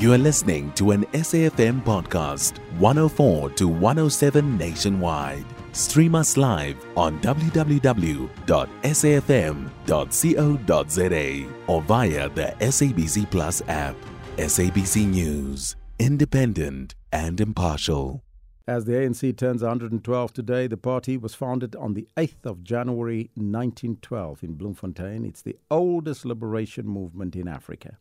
You are listening to an SAFM podcast, 104 to 107 nationwide. Stream us live on www.safm.co.za or via the SABC Plus app. SABC News, independent and impartial. As the ANC turns 112 today, the party was founded on the 8th of January 1912 in Bloemfontein. It's the oldest liberation movement in Africa.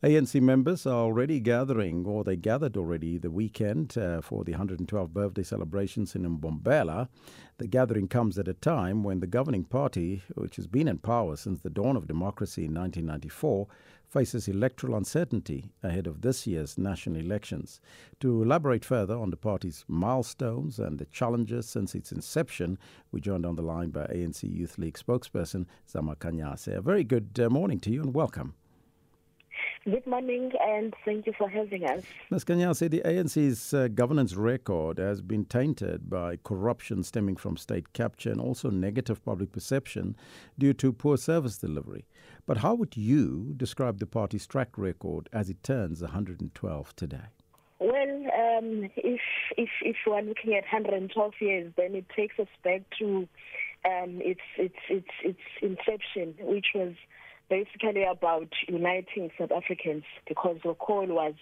ANC members are already gathering, or they gathered already the weekend uh, for the 112th birthday celebrations in Mbombela. The gathering comes at a time when the governing party, which has been in power since the dawn of democracy in 1994, faces electoral uncertainty ahead of this year's national elections. To elaborate further on the party's milestones and the challenges since its inception, we joined on the line by ANC Youth League spokesperson Zama Khanyase. A very good uh, morning to you and welcome. Good morning, and thank you for having us. Ms. Khanyase, the ANC's uh, governance record has been tainted by corruption stemming from state capture and also negative public perception due to poor service delivery. But how would you describe the party's track record as it turns 112 today? Well, um, if, if if we're looking at 112 years, then it takes us back to um, its its its its inception, which was basically about uniting South Africans because the call was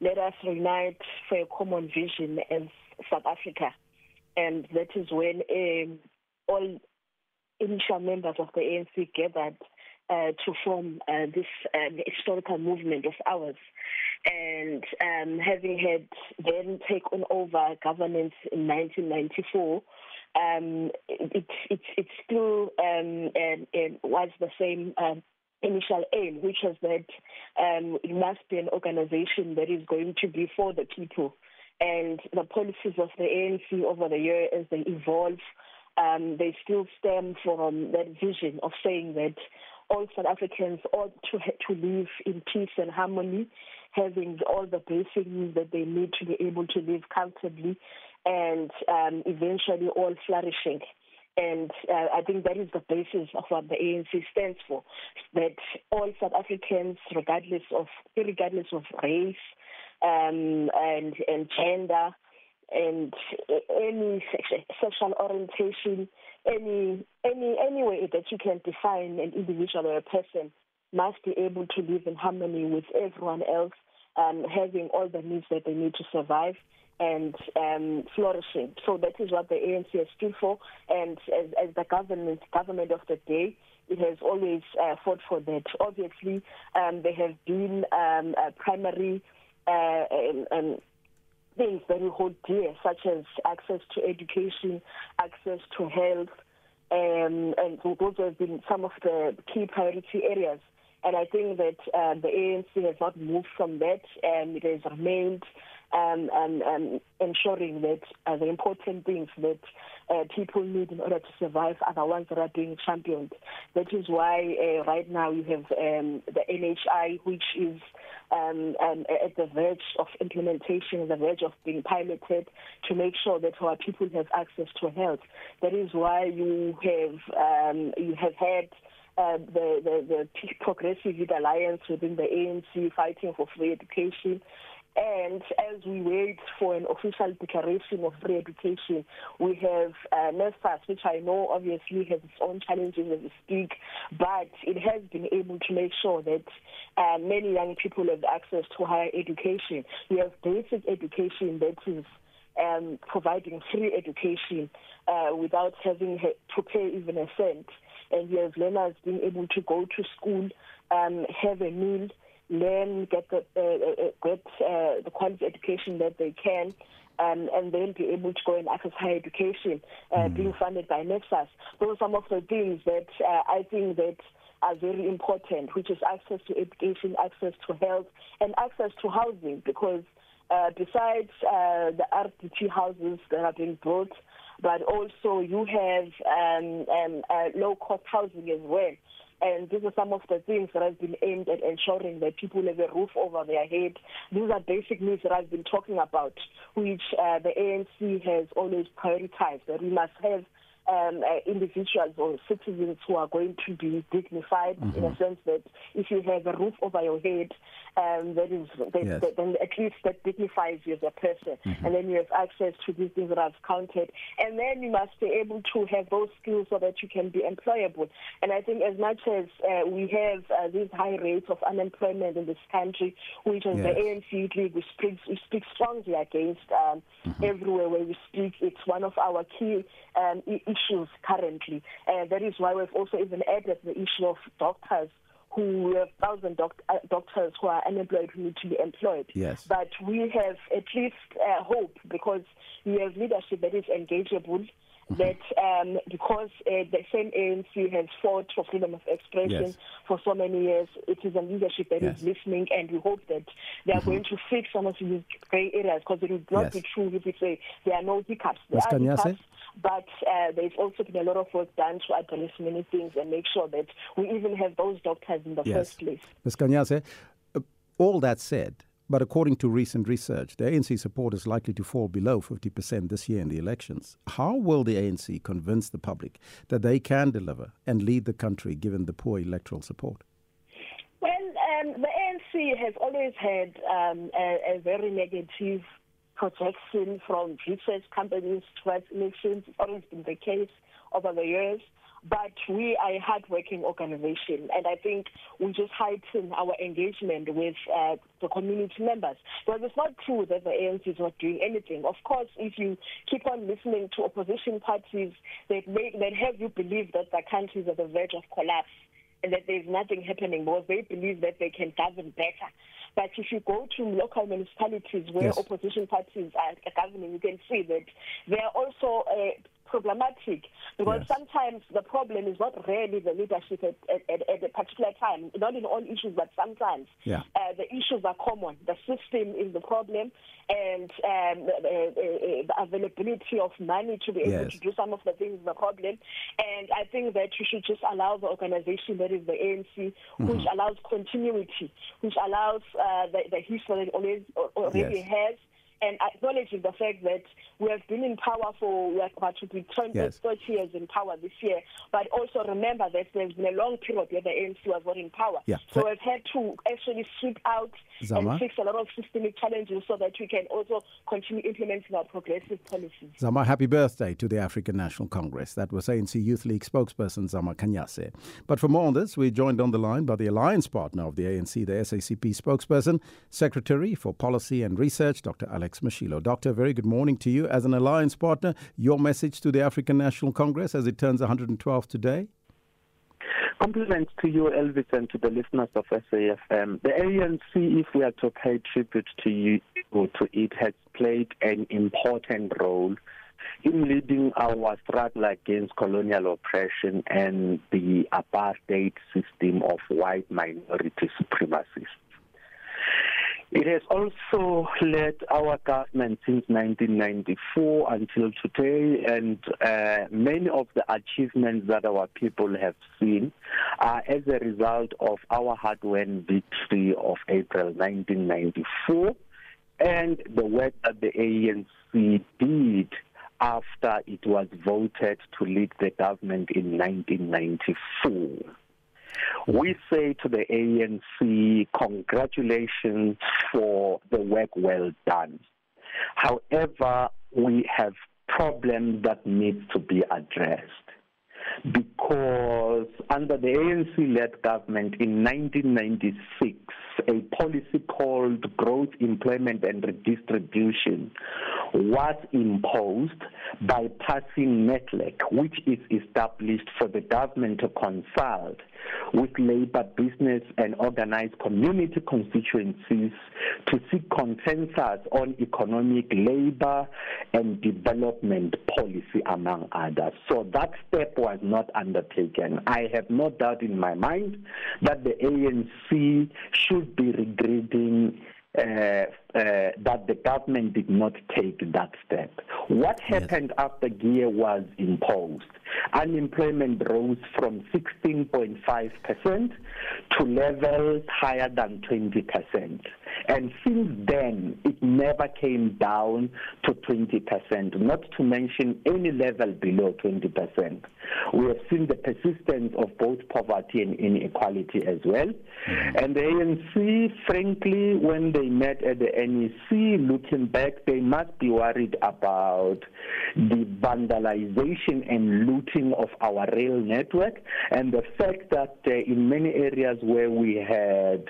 let us unite for a common vision as South Africa. And that is when um, all initial members of the ANC gathered uh, to form uh, this um, historical movement of ours. And um, having had then taken over governance in 1994, um, it, it, it still um, was the same um, initial aim, which was that um, it must be an organization that is going to be for the people. And the policies of the ANC over the year as they evolve, um, they still stem from that vision of saying that all South Africans ought to, to live in peace and harmony, having all the basic needs that they need to be able to live comfortably, and um, eventually all flourishing. And uh, I think that is the basis of what the ANC stands for, that all South Africans, regardless of regardless of race um, and and gender and any sexual orientation, any any any way that you can define an individual or a person, must be able to live in harmony with everyone else, um, having all the needs that they need to survive and um, flourishing. So that is what the ANC has stood for, and as, as the government government of the day, it has always uh, fought for that. Obviously, um, there have been um, uh, primary uh, things that we hold dear, such as access to education, access to health, um, and those have been some of the key priority areas. And I think that uh, the ANC has not moved from that, and it has remained um, um, um, ensuring that uh, the important things that uh, people need in order to survive are the ones that are being championed. That is why uh, right now you have um, the NHI, which is um, um, at the verge of implementation, the verge of being piloted to make sure that our people have access to health. That is why you have um, you have had. Uh, the, the, the Progressive Youth Alliance within the ANC fighting for free education. And as we wait for an official declaration of free education, we have uh, NSFAS, which I know obviously has its own challenges as we speak, but it has been able to make sure that uh, many young people have access to higher education. We have basic education that is um, providing free education uh, without having to pay even a cent. And we have learners being able to go to school, um, have a meal, learn, get the uh, uh, uh, get uh, the quality education that they can, um, and then be able to go and access higher education, uh, mm. being funded by NSFAS. Those are some of the things that uh, I think that are very important, which is access to education, access to health, and access to housing. Because uh, besides uh, the RDP houses that are being built, but also you have um, um, uh, low cost housing as well. And these are some of the things that have been aimed at ensuring that people have a roof over their head. These are basic needs that I've been talking about, which uh, the ANC has always prioritized, that we must have um, uh, individuals or citizens who are going to be dignified mm-hmm. in a sense that if you have a roof over your head, um, that is that, yes. that, then at least that dignifies you as a person, mm-hmm. and then you have access to these things that I've counted, and then you must be able to have those skills so that you can be employable. And I think as much as uh, we have uh, these high rates of unemployment in this country, which as yes. the ANC League we speak, we speak strongly against um, mm-hmm. everywhere where we speak. It's one of our key um, issues currently. Uh, that is why we've also even added the issue of doctors who we have thousand doc- uh, doctors who are unemployed who need to be employed. Yes. But we have at least uh, hope because we have leadership that is engageable. Mm-hmm. That um, because uh, the same ANC has fought for freedom of expression yes. for so many years, it is a leadership that yes. is listening, and we hope that they are mm-hmm. going to fix some of these grey areas because it would not yes. be true if we say there are no hiccups. There are hiccups, but uh, there's also been a lot of work done to address many things and make sure that we even have those doctors in the yes. first place. Ms. Khanyase, uh, all that said, but according to recent research, the ANC support is likely to fall below 50% this year in the elections. How will the ANC convince the public that they can deliver and lead the country given the poor electoral support? Well, um, the ANC has always had um, a, a very negative projection from research companies towards elections. It's always been the case over the years. But we are a hard-working organization, and I think we just heighten our engagement with uh, the community members. Because it's not true that the ANC is not doing anything. Of course, if you keep on listening to opposition parties that, make, that have you believe that the country is at the verge of collapse, and that there's nothing happening because they believe that they can govern better. But if you go to local municipalities where yes. opposition parties are governing, you can see that they are also uh, problematic because yes. sometimes the problem is not really the leadership at, at, at, a particular time, not in all issues, but sometimes yeah. uh, the issues are common. The system is the problem, and um, the, the, availability of money to be able yes. to do some of the things is the problem. And I think that we should just allow the organization that is the ANC, mm-hmm. which allows continuity, which allows uh, the, the history that it always already yes. has and acknowledging the fact that we have been in power for we are about to be 20, yes. 30 years in power this year, but also remember that there's been a long period where the ANC was not in power. Yeah. So we've had to actually sweep out Zama. and fix a lot of systemic challenges so that we can also continue implementing our progressive policies. Zama, happy birthday to the African National Congress. That was ANC Youth League spokesperson Zama Khanyase. But for more on this, we're joined on the line by the alliance partner of the ANC, the SACP spokesperson, Secretary for Policy and Research, Dr. Alex Alex Mashilo. Doctor, very good morning to you. As an alliance partner, your message to the African National Congress as it turns 112 today? Compliments to you, Elvis, and to the listeners of SAFM. The ANC, if we are to pay tribute to you, to it, has played an important role in leading our struggle against colonial oppression and the apartheid system of white minority supremacy. It has also led our government since 1994 until today, and uh, many of the achievements that our people have seen are as a result of our hard-won victory of April 1994 and the work that the ANC did after it was voted to lead the government in 1994. We say to the ANC, congratulations for the work well done. However, we have problems that need to be addressed because under the ANC led government in 1996, a policy called Growth, Employment and Redistribution was imposed by passing NEDLAC, which is established for the government to consult with labor, business, and organized community constituencies to seek consensus on economic, labor, and development policy, among others. So that step was not undertaken. I have no doubt in my mind that the ANC should be regretting Uh, uh, that the government did not take that step. What happened yes. after GEAR was imposed? Unemployment rose from 16.5% to levels higher than 20%. And since then, it never came down to 20%, not to mention any level below 20%. We have seen the persistence of both poverty and inequality as well. Mm-hmm. And the ANC, frankly, when they met at the NEC, looking back, they must be worried about the vandalization and looting of our rail network and the fact that uh, in many areas where we had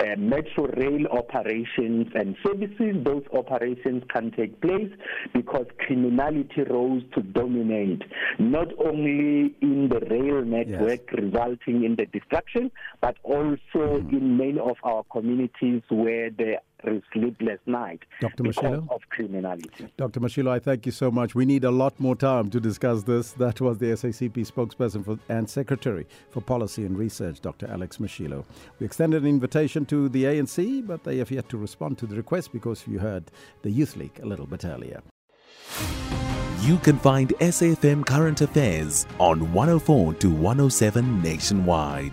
uh, metro rail operations and services, those operations can take place because criminality rose to dominate not only in the rail network, yes. resulting in the destruction, but also mm. in many of our communities where there is sleepless night Dr. because Mashilo? of criminality. Dr. Mashilo, I thank you so much. We need a lot more time to discuss this. That was the SACP spokesperson for, and Secretary for Policy and Research, Dr. Alex Mashilo. We extended an invitation to the ANC, but they have yet to respond to the request because you heard the Youth League a little bit earlier. You can find SAFM Current Affairs on 104 to 107 nationwide.